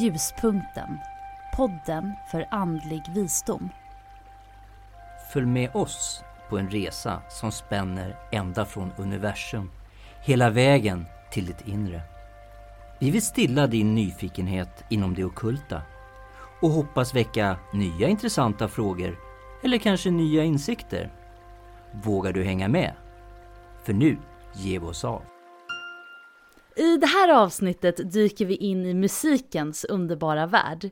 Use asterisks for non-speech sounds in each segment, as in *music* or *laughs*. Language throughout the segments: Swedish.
Ljuspunkten, podden för andlig visdom. Följ med oss på en resa som spänner ända från universum hela vägen till ditt inre. Vi vill stilla din nyfikenhet inom det okulta och hoppas väcka nya intressanta frågor eller kanske nya insikter. Vågar du hänga med? För nu ger vi oss av. I det här avsnittet dyker vi in i musikens underbara värld.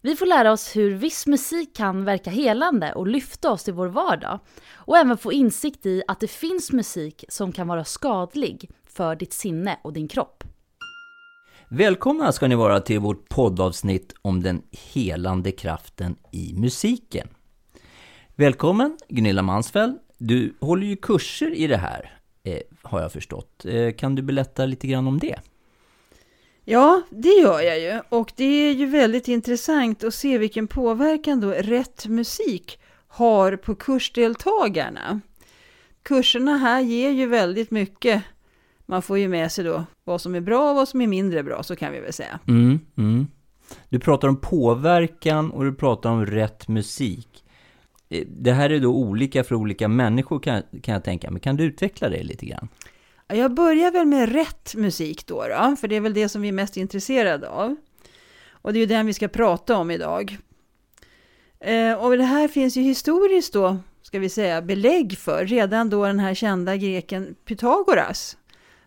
Vi får lära oss hur viss musik kan verka helande och lyfta oss i vår vardag. Och även få insikt i att det finns musik som kan vara skadlig för ditt sinne och din kropp. Välkomna ska ni vara till vårt poddavsnitt om den helande kraften i musiken. Välkommen Gunilla Mansfeld. Du håller ju kurser i det här, har jag förstått. Eh, kan du berätta lite grann om det? Ja, det gör jag ju. Och det är ju väldigt intressant att se vilken påverkan då rätt musik har på kursdeltagarna. Kurserna här ger ju väldigt mycket. Man får ju med sig då vad som är bra och vad som är mindre bra, så kan vi väl säga. Mm, mm. Du pratar om påverkan och du pratar om rätt musik. Det här är då olika för olika människor kan, kan jag tänka mig. Kan du utveckla det lite grann? Jag börjar väl med rätt musik då, då, för det är väl det som vi är mest intresserade av. Och det är ju den vi ska prata om idag. Eh, och det här finns ju historiskt då, ska vi säga, belägg för. Redan då den här kända greken Pythagoras,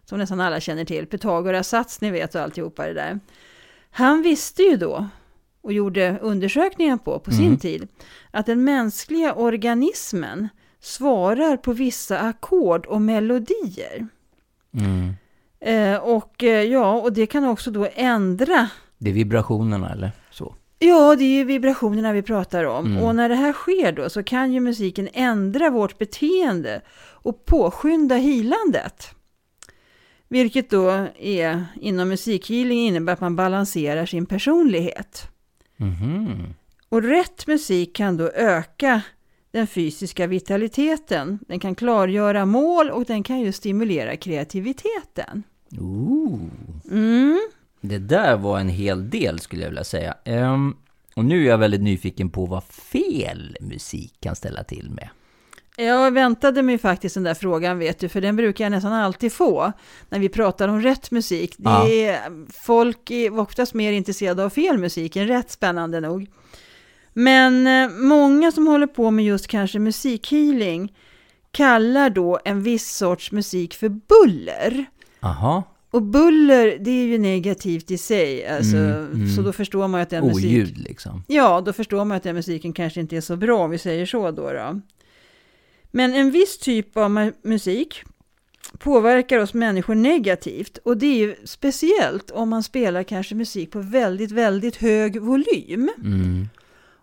som nästan alla känner till, Pythagoras sats, ni vet och alltihopa det där. Han visste ju då, och gjorde undersökningar på, på sin Mm. tid, att den mänskliga organismen svarar på vissa ackord och melodier. Mm. Eh, och eh, ja, och det kan också då ändra. Det är vibrationerna eller så? Ja, det är ju vibrationerna vi pratar om. Mm. Och när det här sker då så kan ju musiken ändra vårt beteende och påskynda healandet. Vilket då är inom musikhealing innebär att man balanserar sin personlighet. Mhm. Och rätt musik kan då öka den fysiska vitaliteten. Den kan klargöra mål och den kan ju stimulera kreativiteten. Ooh. Mm. Det där var en hel del skulle jag vilja säga. Ehm, och nu är jag väldigt nyfiken på vad fel musik kan ställa till med. Jag väntade mig faktiskt den där frågan vet du, för den brukar jag nästan alltid få när vi pratar om rätt musik. Det Ja. är, folk är oftast mer intresserade av fel musik än rätt, spännande nog. Men eh, många som håller på med just kanske musikhealing kallar då en viss sorts musik för buller. Aha, Och buller, det är ju negativt i sig, alltså, Mm, mm. så då förstår man att den musik... oljud liksom. Ja, då förstår man att den musiken kanske inte är så bra, om vi säger så då. då. Men en viss typ av musik påverkar oss människor negativt. Och det är ju speciellt om man spelar kanske musik på väldigt, väldigt hög volym. Mm.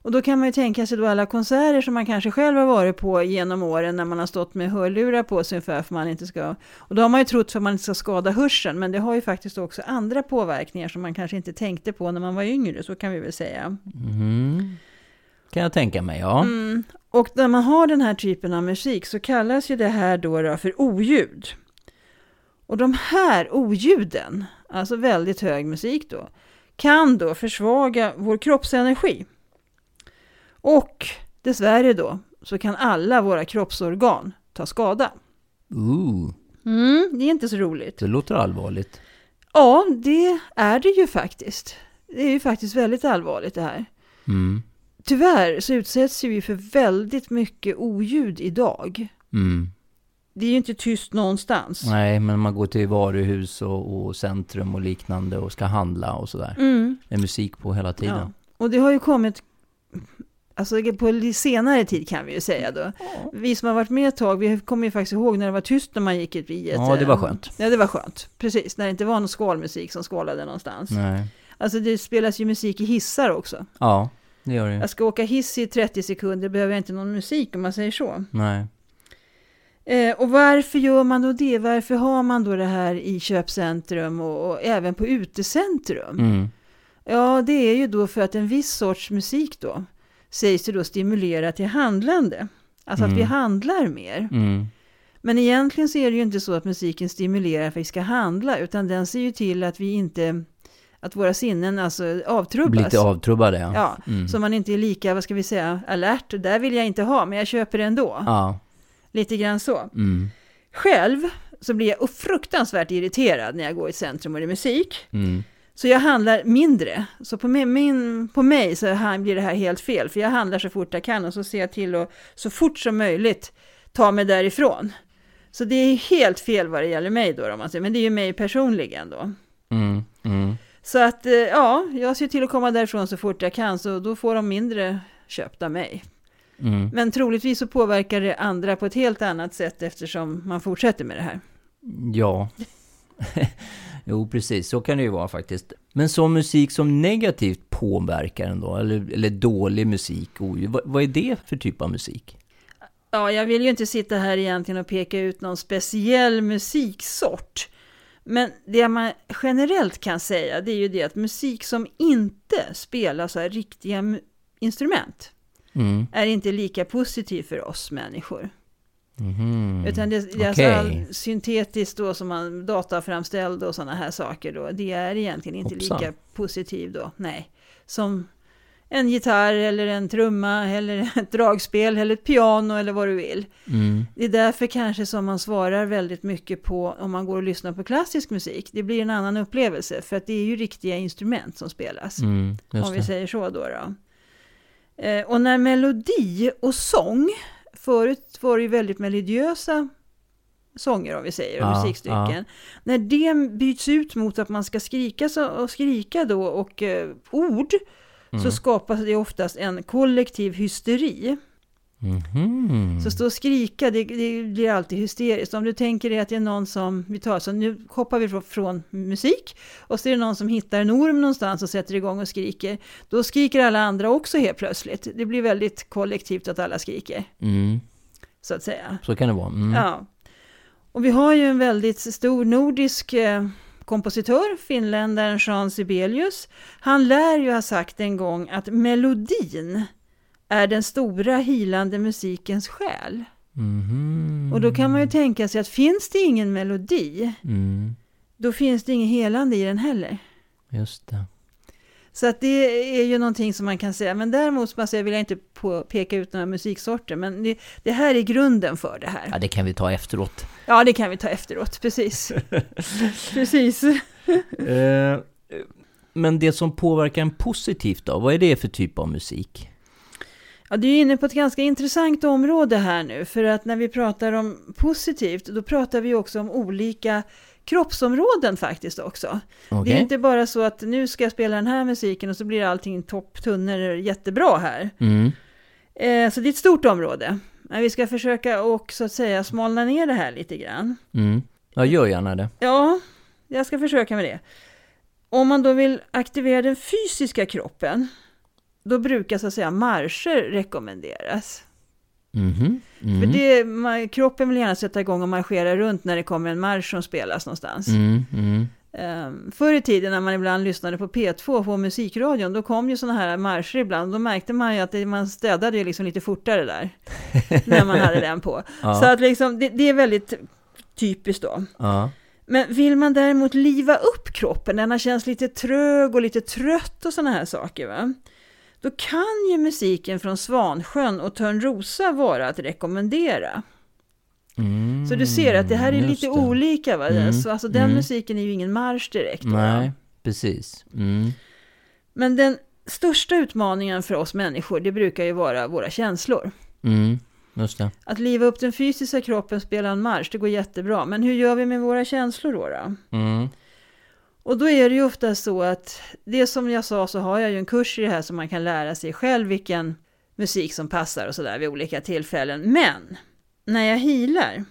Och då kan man ju tänka sig då alla konserter som man kanske själv har varit på genom åren när man har stått med hörlurar på sig ungefär för man inte ska... Och då har man ju trott för att man inte ska skada hörseln, men det har ju faktiskt också andra påverkningar som man kanske inte tänkte på när man var yngre, så kan vi väl säga. Mm. Kan jag tänka mig, ja. Mm. Och när man har den här typen av musik så kallas ju det här då, då för oljud. Och de här oljuden, alltså väldigt hög musik då, kan då försvaga vår kroppsenergi. Och dessvärre då så kan alla våra kroppsorgan ta skada. Ooh, Mm, det är inte så roligt. det låter allvarligt. Ja, det är det ju faktiskt. Det är ju faktiskt väldigt allvarligt det här. Mm. Tyvärr så utsätts ju vi för väldigt mycket oljud idag. Mm. Det är ju inte tyst någonstans. Nej, men man går till varuhus och, och centrum och liknande och ska handla och sådär. Mm, Det är musik på hela tiden. ja. Och det har ju kommit, alltså på senare tid kan vi ju säga då. Vi som har varit med ett tag, vi kommer ju faktiskt ihåg när det var tyst när man gick i ett... Ja, det var eh, skönt. Ja, det var skönt. Precis, när det inte var någon skvalmusik som skvalade någonstans. Nej. Alltså det spelas ju musik i hissar också. Ja, det gör det ju. Jag ska åka hiss i 30 sekunder, behöver jag inte någon musik om man säger så. Nej. Eh, och varför gör man då det? Varför har man då det här i köpcentrum och, och även på utecentrum? Mm. Ja, det är ju då för att en viss sorts musik då sägs det då stimulera till handlande. Alltså att vi Mm. handlar mer. Mm. Men egentligen så är det ju inte så att musiken stimulerar för att vi ska handla, utan den ser ju till att vi inte att våra sinnen alltså Blir avtrubbas. lite avtrubbade ja. Ja, Mm. så man inte är lika, vad ska vi säga, alert. Där vill jag inte ha, men jag köper det ändå. Ja. Lite grann så. Mm. Själv så blir jag fruktansvärt irriterad när jag går i centrum och det är musik. Mm. Så jag handlar mindre. Så på, min, min, på mig så här blir det här helt fel. För jag handlar så fort jag kan och så ser jag till att så fort som möjligt ta mig därifrån. Så det är helt fel vad det gäller mig då, om man säger. men det är ju mig personligen då. Mm. Mm. Så att eh, ja, jag ser till att komma därifrån så fort jag kan, så då får de mindre köpt av mig. Mm. Men troligtvis så påverkar det andra på ett helt annat sätt eftersom man fortsätter med det här. Ja. *laughs* jo, precis. Så kan det ju vara faktiskt. Men som musik som negativt påverkar en då? Eller, eller dålig musik? Oj, vad, vad är det för typ av musik? Ja, jag vill ju inte sitta här egentligen och peka ut någon speciell musiksort. Men det man generellt kan säga det är ju det att musik som inte spelas av riktiga instrument Mm. är inte lika positiv för oss människor. Mhm. Utan det, det är alltså all syntetiskt då som man dataframställd och sådana här saker då. Det är egentligen inte Hoppsan. lika positiv då, nej. Som en gitarr eller en trumma eller *laughs* ett dragspel eller ett piano eller vad du vill. Mm. Det är därför kanske som man svarar väldigt mycket på om man går och lyssnar på klassisk musik. Det blir en annan upplevelse för att det är ju riktiga instrument som spelas. Mm. Om vi säger så då. då. Eh, och när melodi och sång, förut var det ju väldigt melodiösa sånger om vi säger, och Ja, musikstycken. När det byts ut mot att man ska skrika så, och skrika då och eh, ord, så Mm. skapas det oftast en kollektiv hysteri. Mhm. Så stå och skrika, det, det blir alltid hysteriskt. Om du tänker dig att det är någon som, vi tar, så nu hoppar vi från, från musik, och så är det någon som hittar en orm någonstans och sätter igång och skriker. Då skriker alla andra också helt plötsligt. Det blir väldigt kollektivt att alla skriker, Mm. så att säga. Så kan det vara. Mm. Ja. Och vi har ju en väldigt stor nordisk eh, kompositör, finländaren Jean Sibelius. Han lär ju ha sagt en gång att melodin är den stora hilande musikens själ. Mhm. Och då kan man ju tänka sig att finns det ingen melodi, Mm. då finns det ingen helande i den heller. Just det. Så att det är ju någonting som man kan säga. Men däremot så vill jag inte på, peka ut några musiksorter. Men det, det här är grunden för det här. Ja, det kan vi ta efteråt. Ja, det kan vi ta efteråt. Precis. *laughs* Precis. Eh, men det som påverkar en positivt då? Vad är det för typ av musik? Ja, du är inne på ett ganska intressant område här nu. För att när vi pratar om positivt, då pratar vi också om olika kroppsområden faktiskt också. Okej? Det är inte bara så att nu ska jag spela den här musiken och så blir allting topp, tunnor, jättebra här. Mm. Eh, så det är ett stort område. Men vi ska försöka och så att säga smalna ner det här lite grann. Mm. Ja, gör gärna det. Ja, jag ska försöka med det. Om man då vill aktivera den fysiska kroppen, då brukar så att säga marscher rekommenderas. Mhm. Mm. För det, ma- kroppen vill gärna sätta igång och marschera runt när det kommer en marsch som spelas någonstans. Mm. Mm. Um, förr i tiden när man ibland lyssnade på P2 på musikradion, då kom ju sådana här marscher ibland. Då märkte man ju att det, man städade ju liksom lite fortare där. *laughs* när man hade den på. Ja. Så att liksom, det, det är väldigt typiskt då. Ja. Men vill man däremot liva upp kroppen, den har känts lite trög och lite trött och sådana här saker, va? Då kan ju musiken från Svansjön och Törnrosa vara att rekommendera. Mm. Så du ser att det här är Just lite det. olika. Va? Mm, Så, alltså, den mm. musiken är ju ingen marsch direkt. va? Nej, precis. Mm. Men den största utmaningen för oss människor, det brukar ju vara våra känslor. Mm. Just det. Att liva upp den fysiska kroppen, spela en marsch, det går jättebra. Men hur gör vi med våra känslor då? då? Och då är det ju ofta så att, det som jag sa så har jag ju en kurs i det här som man kan lära sig själv vilken musik som passar och sådär vid olika tillfällen. Men när jag healar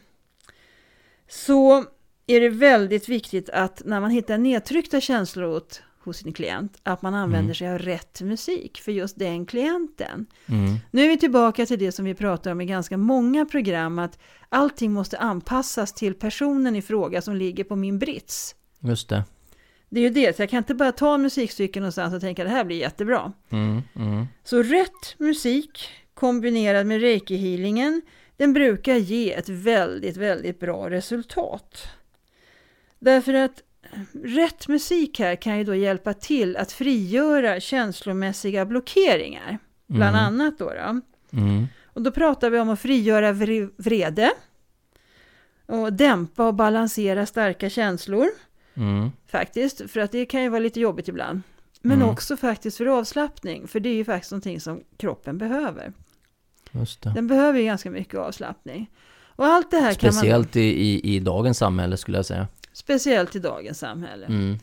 så är det väldigt viktigt att när man hittar nedtryckta känslor åt, hos sin klient, att man använder Mm. sig av rätt musik för just den klienten. Mm. Nu är vi tillbaka till det som vi pratar om i ganska många program, att allting måste anpassas till personen i fråga som ligger på min brits. Just det. Det är ju det, så jag kan inte bara ta musikstycken någonstans och tänka att det här blir jättebra. Mm. Mm. Så rätt musik kombinerad med reiki-healingen, den brukar ge ett väldigt, väldigt bra resultat. Därför att rätt musik här kan ju då hjälpa till att frigöra känslomässiga blockeringar. Bland Mm. annat då. då. Mm. Och då pratar vi om att frigöra vre- vrede. Och dämpa och balansera starka känslor. Mm. Faktiskt, för att det kan ju vara lite jobbigt ibland. Men Mm. också faktiskt för avslappning, för det är ju faktiskt någonting som kroppen behöver. Den behöver ju ganska mycket avslappning. Och allt det här kan man... Speciellt i, i, dagens samhälle skulle jag säga. Speciellt i dagens samhälle. Mm.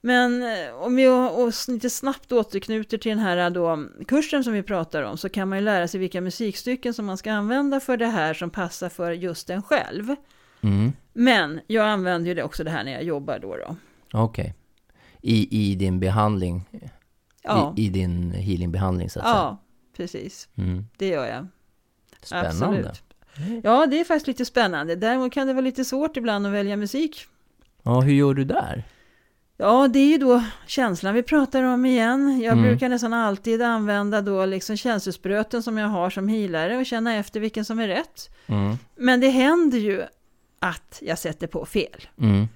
Men eh, om och lite snabbt återknyter till den här då, kursen som vi pratar om så kan man ju lära sig vilka musikstycken som man ska använda för det här som passar för just en själv. Mm. Men jag använder ju det också det här när jag jobbar då. då. Okej. I, I din behandling, Ja, i, i din healingbehandling så att säga. ja precis. Mm. Det gör jag. Spännande. Absolut. Ja, det är faktiskt lite spännande. Däremot kan det vara lite svårt ibland att välja musik. Ja, hur gör du där? Ja, det är ju då känslan vi pratar om igen. Jag Mm. brukar nästan alltid använda då liksom känselspröten som jag har som healare och känna efter vilken som är rätt. Mm. Men det händer ju att jag sätter på fel. Mm.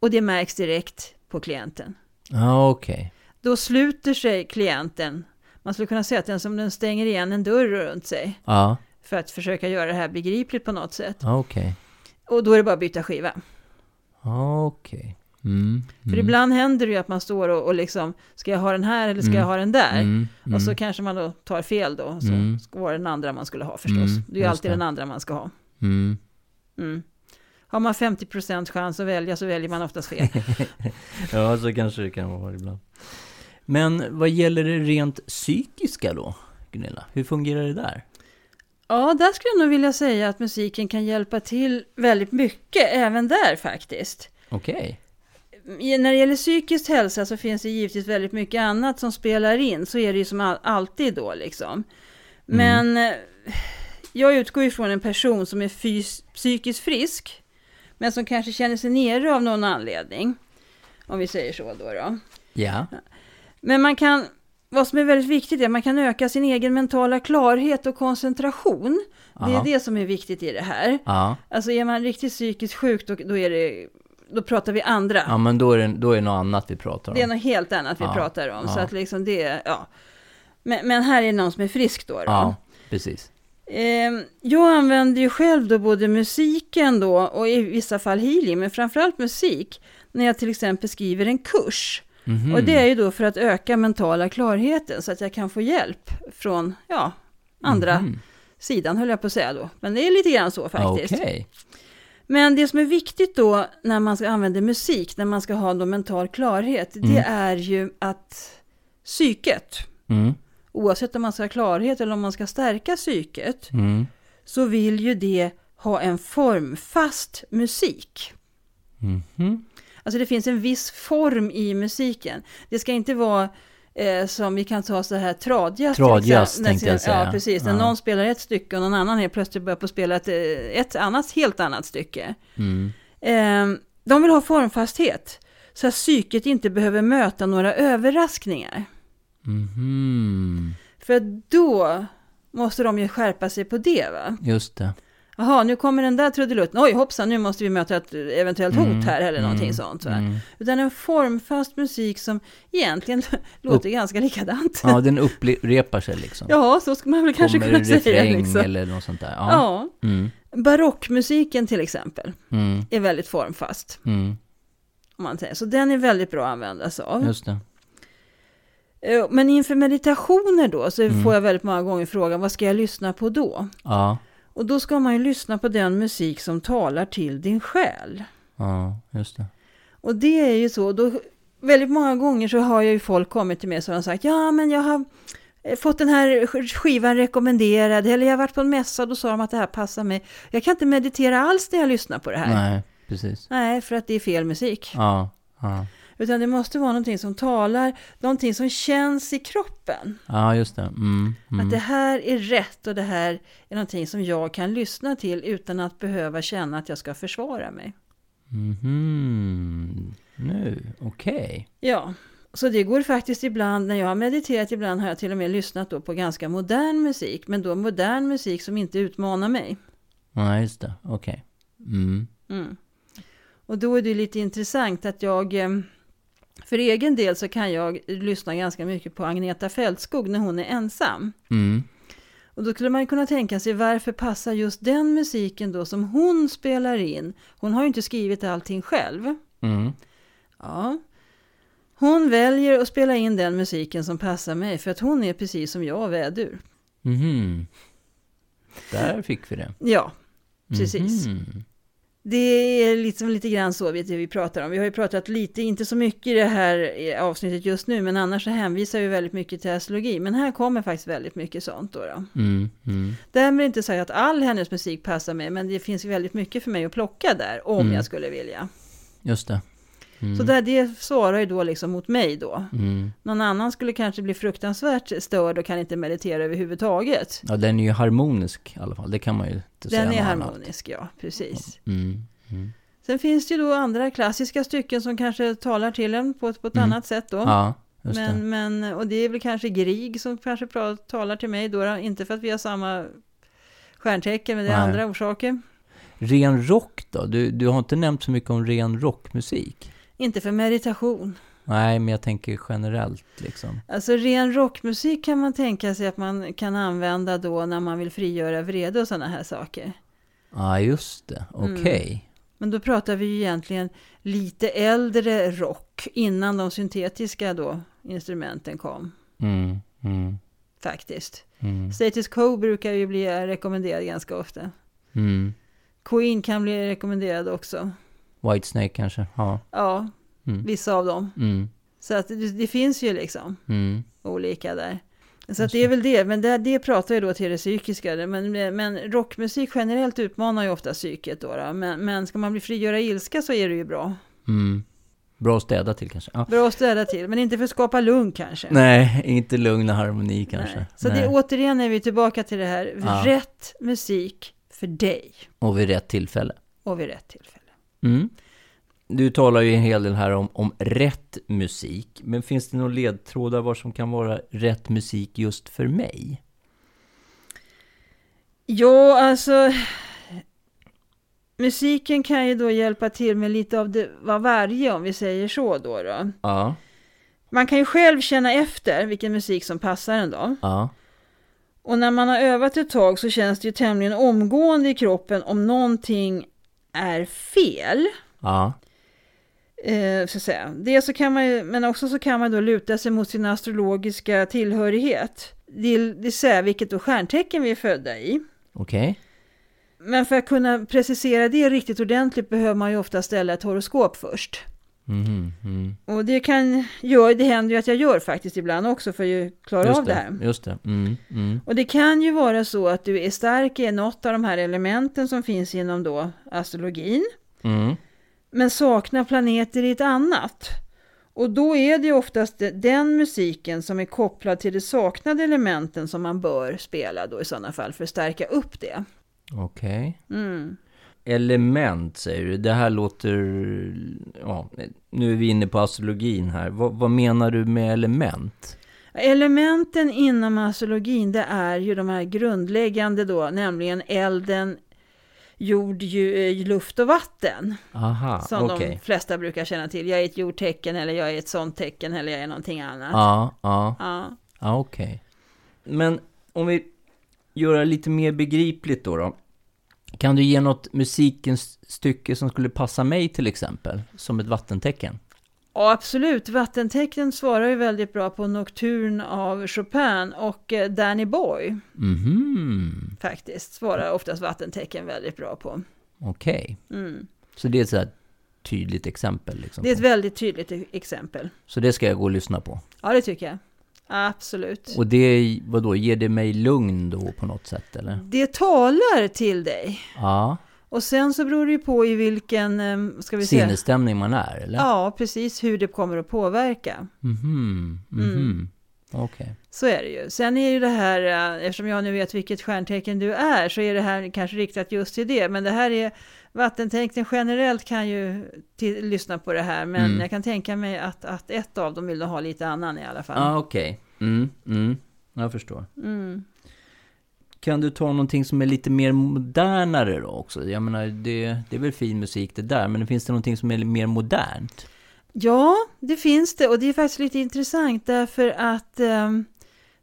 Och det märks direkt på klienten. Ja, okej. Då sluter sig klienten. Man skulle kunna säga att den som den stänger igen en dörr runt sig. Ja, För att försöka göra det här begripligt på något sätt. ja, okej. Och då är det bara att byta skiva. Ja, okej. Mm. För ibland händer det ju att man står och, och liksom, ska jag ha den här eller ska Mm. jag ha den där? Mm. Och så Mm. kanske man då tar fel då, så Mm. var det den andra man skulle ha förstås. Mm, det är ju alltid det. den andra man ska ha. Mm. Mm. Har man 50% chans att välja så väljer man oftast fel. *laughs* Ja, så kanske det kan vara ibland. Men vad gäller det rent psykiska då, Gunilla? Hur fungerar det där? ja, där skulle jag nog vilja säga att musiken kan hjälpa till väldigt mycket, även där faktiskt. Okej. I- När det gäller psykisk hälsa så finns det givetvis väldigt mycket annat som spelar in. Så är det ju som all, alltid då liksom. Men eh, jag utgår ju från en person som är fys- psykiskt frisk. Men som kanske känner sig nere av någon anledning. Om vi säger så då. då. Ja. Men man kan, vad som är väldigt viktigt är att man kan öka sin egen mentala klarhet och koncentration. Det är Ja. det som är viktigt i det här. Ja. Alltså är man riktigt psykiskt sjuk då, då är det, då pratar vi andra. Ja, men då är, det, då är det något annat vi pratar om. Det är något helt annat vi Ja, pratar om. Så att liksom det, ja. Men, men här är någon som är frisk då. då. Ja, precis. Ehm, jag använder ju själv då både musiken då och i vissa fall healing, men framförallt musik. När jag till exempel skriver en kurs. Mhm. Och det är ju då för att öka mentala klarheten så att jag kan få hjälp från, ja, andra Mhm. sidan höll jag på att säga då. Men det är lite grann så faktiskt. Okej. Men det som är viktigt då när man ska använda musik, när man ska ha då mental klarhet, det Mm. är ju att psyket, Mm. Oavsett om man ska ha klarhet eller om man ska stärka psyket, Mm. så vill ju det ha en formfast musik. Mhm. Alltså det finns en viss form i musiken. Det ska inte vara eh, som vi kan ta så här tradjazz. Tradjazz, exempel. tänkte jag säga. Ja, precis. När Ja. någon spelar ett stycke och någon annan helt plötsligt börjar på att spela ett, eh, ett annat, helt annat stycke. Mm. Eh, de vill ha formfasthet. Så att psyket inte behöver möta några överraskningar. Mhm. För då måste de ju skärpa sig på det va. Just det. Jaha, nu kommer den där trudelutten. Oj, hoppsan, nu måste vi möta ett eventuellt hot Mm, här eller någonting mm, sånt. Va? Mm. Utan en formfast musik som egentligen *laughs* låter ganska likadant. Ja, den upprepar sig liksom. *laughs* Ja, så ska man väl kanske Kommer kunna säga. refräng Liksom. eller något sånt där. Ja. Ja. Mm. Barockmusiken till exempel Mm. är väldigt formfast. Mm. Om man säger. Så den är väldigt bra att använda sig av. Just det. Eh, Men inför meditationer då så Mm. får jag väldigt många gånger frågan vad ska jag lyssna på då? Ja. Och då ska man ju lyssna på den musik som talar till din själ. Ja, just det. Och det är ju så, då, väldigt många gånger så har ju folk kommit till mig och sagt ja men jag har eh, fått den här skivan rekommenderad eller jag har varit på en mässa och då sa de att det här passar mig. Jag kan inte meditera alls när jag lyssnar på det här. Nej, Nej, precis. för att det är fel musik. Ja. Ja. Utan det måste vara någonting som talar, någonting som känns i kroppen. Ja, just det. Mm. Mm. Att det här är rätt och det här är någonting som jag kan lyssna till utan att behöva känna att jag ska försvara mig. Mhm. Nu, okej. Ja, så det går faktiskt ibland, när jag har mediterat ibland har jag till och med lyssnat då på ganska modern musik, men då modern musik som inte utmanar mig. Ja, just det. Okej. Mm. Mm. Och då är det lite intressant att jag, eh, för egen del så kan jag lyssna ganska mycket på Agneta Fältskog när hon är ensam. Mm. Och då skulle man kunna tänka sig varför passar just den musiken då som hon spelar in? Hon har ju inte skrivit allting själv. Mm. Ja. Hon väljer att spela in den musiken som passar mig för att hon är precis som jag vädur. Mhm. Där fick vi det. Ja, precis. Mhm. Det är liksom lite grann så vet du, vi pratar om. Vi har ju pratat lite, inte så mycket i det här avsnittet just nu, men annars så hänvisar vi väldigt mycket till astrologi. Men här kommer faktiskt väldigt mycket sånt då. då. Mm. Mm. Därmed inte säga att all hennes musik passar mig, men det finns väldigt mycket för mig att plocka där, om Mm. jag skulle vilja. Just det. Mm. Så där, det svarar ju då liksom mot mig då. Mm. Någon annan skulle kanske bli fruktansvärt störd och kan inte meditera överhuvudtaget. Ja, den är ju harmonisk i alla fall. Det kan man ju inte säga Den är något annat. harmonisk, ja, precis. Mm. Mm. Sen finns det ju då andra klassiska stycken som kanske talar till en på, ett- på ett Mm. annat sätt då. Ja, just det. men, men, och det är väl kanske Grieg som kanske talar till mig då. Inte för att vi har samma stjärntecken, men det är Nej. andra orsaker. Ren rock då? Du, du har inte nämnt så mycket om ren rockmusik. Inte för meditation. Nej, men jag tänker generellt liksom. Alltså ren rockmusik kan man tänka sig att man kan använda då när man vill frigöra vrede och sådana här saker. Ja, just det. Mm. Okej. Men då pratar vi ju egentligen lite äldre rock innan de syntetiska då instrumenten kom. Mm. Mm. Faktiskt. Mm. Status Quo brukar ju bli rekommenderad ganska ofta. Mm. Queen kan bli rekommenderad också. Whitesnake kanske? Ja. Ja, Mm. vissa av dem. Mm. Så att det, det finns ju liksom Mm. olika där. Så att det är väl det, men det, det pratar ju då till det psykiska. Men, men rockmusik generellt utmanar ju ofta psyket då. då. Men, men ska man bli frigöra ilska så är det ju bra. Mm. Bra att städa till kanske? Ja. Bra att städa till, men inte för att skapa lugn kanske. Nej, inte lugn och harmoni kanske. Nej. Så Nej. det återigen är vi tillbaka till det här. Ja. Rätt musik för dig Och vid rätt tillfälle. och vid rätt tillfälle. Mm. Du talar ju en hel del här om, om rätt musik. Men finns det några ledtrådar vad som kan vara rätt musik just för mig? Ja, alltså. Musiken kan ju då hjälpa till med lite av det var varje om vi säger så då. då. Ja, Man kan ju själv känna efter vilken musik som passar en då. ja, Och när man har övat ett tag så känns det ju tämligen omgående i kroppen om någonting är fel. ja. Eh, så att säga. Det så kan man men också så kan man då luta sig mot sin astrologiska tillhörighet. Det, det vill säga vilket då stjärntecken vi är födda i. Okej. Men för att kunna precisera det riktigt ordentligt behöver man ju ofta ställa ett horoskop först. Mm. Och det kan gör, det händer ju att jag gör faktiskt ibland också för att klara Just av det här. Just det. Mm, mm. Och det kan ju vara så att du är stark i något av de här elementen som finns inom då astrologin. Mm. Men saknar planeter i ett annat. Och då är det ju oftast den musiken som är kopplad till de saknade elementen som man bör spela då i sådana fall för att stärka upp det. Okej. Mm. Element säger du. Det här låter... Ja, nu är vi inne på astrologin här. Vad, vad menar du med element? Elementen inom astrologin det är ju de här grundläggande då, nämligen elden, jord, ju, luft och vatten. Aha, Som okej. de flesta brukar känna till. Jag är ett jordtecken eller jag är ett sånt tecken eller jag är någonting annat. Ja, ja. Ja. Ja, okej. Men om vi gör det lite mer begripligt då, då. Kan du ge något musikens stycke som skulle passa mig till exempel? Som ett vattentecken? Ja, absolut. Vattentecknen svarar ju väldigt bra på Nocturne av Chopin och eh, Danny Boy Mhm, faktiskt svarar oftast vattentecken väldigt bra på. okej. Mm. Så det är ett sådär tydligt exempel liksom. Det är ett väldigt tydligt e- exempel. Så det ska jag gå och lyssna på. Ja, det tycker jag. Absolut. Och det, vadå, ger det mig lugn då på något sätt eller? Det talar till dig. Ja, Och sen så beror det ju på i vilken, eh, ska vi säga, sinnesstämning man är eller? ja precis hur det kommer att påverka. Mhm, mhm. Mm. Okej. Så är det ju. Sen är ju det här, eh, eftersom jag nu vet vilket stjärntecken du är, så är det här kanske riktat just till det. Men det här är, vattentecknen generellt kan ju till, lyssna på det här. Men Mm. jag kan tänka mig att, att ett av dem vill ha lite annan i alla fall. Ja, okej. Mm, mm. Jag förstår. Mm. kan du ta någonting som är lite mer modernare då också? Jag menar, det, det är väl fin musik det där, men finns det någonting som är mer modernt? Ja, det finns det och det är faktiskt lite intressant därför att eh,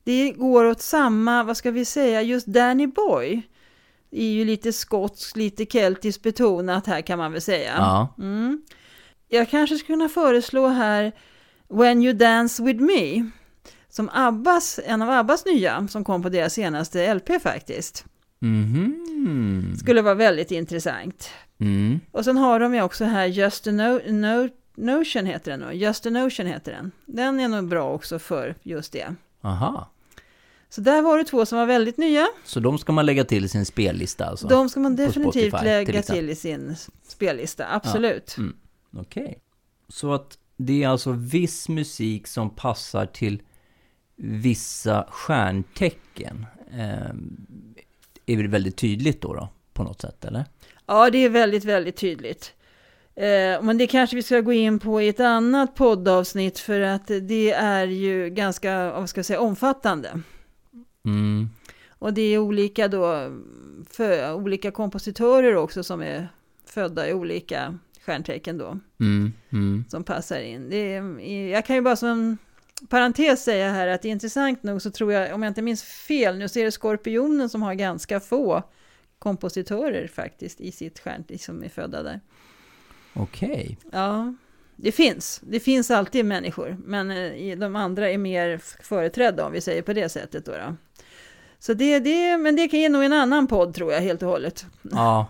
det går åt samma, vad ska vi säga, just Danny Boy är ju lite skotsk, lite keltiskt betonat här kan man väl säga. Ja. Mm. Jag kanske skulle kunna föreslå här When You Dance With Me som Abbas, en av Abbas nya som kom på deras senaste LP faktiskt. Mhm. Skulle vara väldigt intressant. Mm. Och sen har de ju också här Just a no, no, Notion heter den. Just a Notion heter den. Den är nog bra också för just det. Aha. Så där var det två som var väldigt nya. Så de ska man lägga till i sin spellista alltså? De ska man definitivt Spotify, lägga till till i sin spellista, absolut. Mm. Okej. Så att det är alltså viss musik som passar till vissa stjärntecken. Eh, är det väldigt tydligt då, då? På något sätt, eller? Ja, det är väldigt, väldigt tydligt. Eh, men det kanske vi ska gå in på i ett annat poddavsnitt för att det är ju ganska, vad ska jag säga, omfattande. Mm. Och det är olika då, för, olika kompositörer också som är födda i olika stjärntecken då, Mm. Mm. som passar in. Det är, jag kan ju bara som parentes säga här att intressant nog så tror jag, om jag inte minns fel, nu så är det Skorpionen som har ganska få kompositörer faktiskt i sitt stjärntecken som är födda där. Okej. Ja, det finns. Det finns alltid människor, men eh, de andra är mer företrädda om vi säger på det sättet. Då, då. Så det, det, men det kan ge nog en annan podd tror jag helt och hållet. Ja,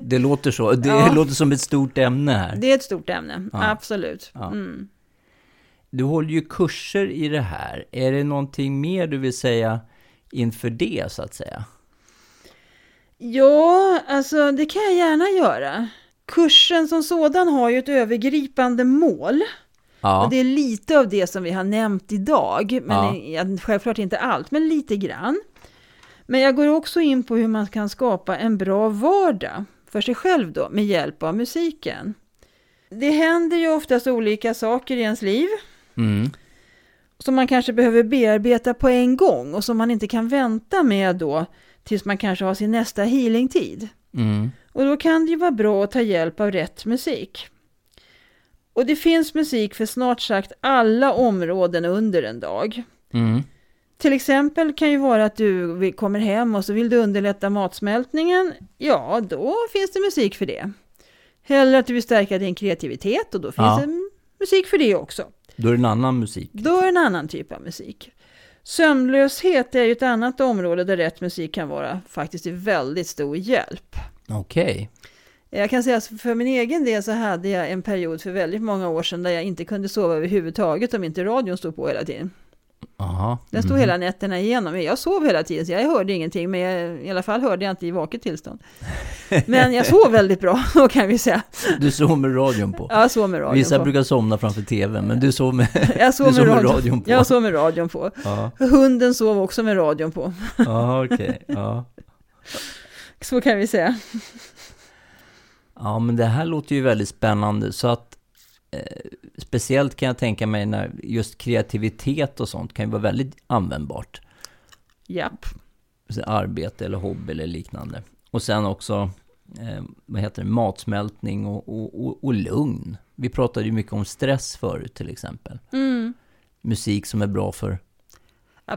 det låter så. Det *laughs* Ja. låter som ett stort ämne här. Det är ett stort ämne, Ja. absolut. Ja. Mm. Du håller ju kurser i det här. Är det någonting mer du vill säga inför det, så att säga? Ja, alltså det kan jag gärna göra. Kursen som sådan har ju ett övergripande mål. Ja. Och det är lite av det som vi har nämnt idag. Men Ja. självklart inte allt, men lite grann. Men jag går också in på hur man kan skapa en bra vardag för sig själv då, med hjälp av musiken. Det händer ju oftast olika saker i ens liv Mm. som man kanske behöver bearbeta på en gång och som man inte kan vänta med då tills man kanske har sin nästa healingtid. Mm. Och då kan det ju vara bra att ta hjälp av rätt musik. Och det finns musik för snart sagt alla områden under en dag. Mm. Till exempel kan ju vara att du kommer hem och så vill du underlätta matsmältningen. Ja, då finns det musik för det. Eller att du vill stärka din kreativitet och då finns Ja. det musik för det också. Då är det en annan musik. Då är det en annan typ av musik. Sömnlöshet är ju ett annat område där rätt musik kan vara faktiskt till väldigt stor hjälp. Okej. Jag kan säga att för min egen del så hade jag en period för väldigt många år sedan där jag inte kunde sova överhuvudtaget om inte radion stod på hela tiden. Aha. Den stod Mhm. hela nätterna igenom. Jag sov hela tiden så jag hörde ingenting, men jag, i alla fall hörde jag inte i vaket tillstånd. Men jag sov väldigt bra, då *laughs* kan vi säga. Du sov med radion på. Jag sov med radion Vissa på. brukar somna framför tvn, men du sov med... *laughs* Jag sov med, sov med radion. radion på. Jag sov med radion på. Ja, Hunden sov också med radion på. ja okej. Ja. *laughs* Så kan vi säga. ja, men det här låter ju väldigt spännande. Så att eh, speciellt kan jag tänka mig när just kreativitet och sånt kan ju vara väldigt användbart. Japp. Så arbete eller hobby eller liknande. Och sen också, eh, vad heter det, matsmältning och, och, och, och lugn. Vi pratade ju mycket om stress förut till exempel. Mm, Musik som är bra för,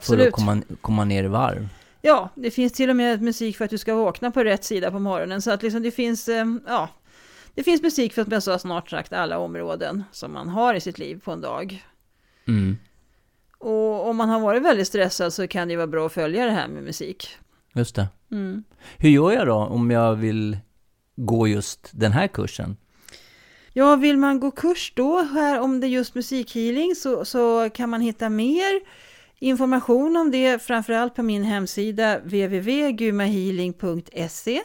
för att komma, komma ner i varv. Ja, det finns till och med musik för att du ska vakna på rätt sida på morgonen. Så att liksom det finns, eh, ja, det finns musik för sa, snart sagt alla områden som man har i sitt liv på en dag. Mm, Och om man har varit väldigt stressad så kan det vara bra att följa det här med musik. just det. Mm. Hur gör jag då om jag vill gå just den här kursen? Ja, vill man gå kurs då här om det är just musikhealing så, så kan man hitta mer information om det framförallt på min hemsida www.gumahealing.se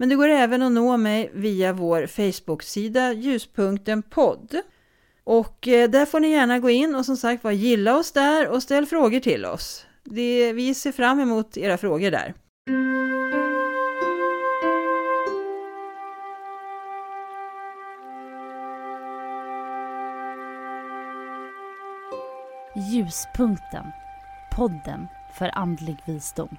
men det går även att nå mig via vår Facebook-sida Ljuspunkten podd. Och eh, där får ni gärna gå in och som sagt var gilla oss där och ställ frågor till oss. Det, vi ser fram emot era frågor där. Ljuspunkten. Podden för andlig visdom.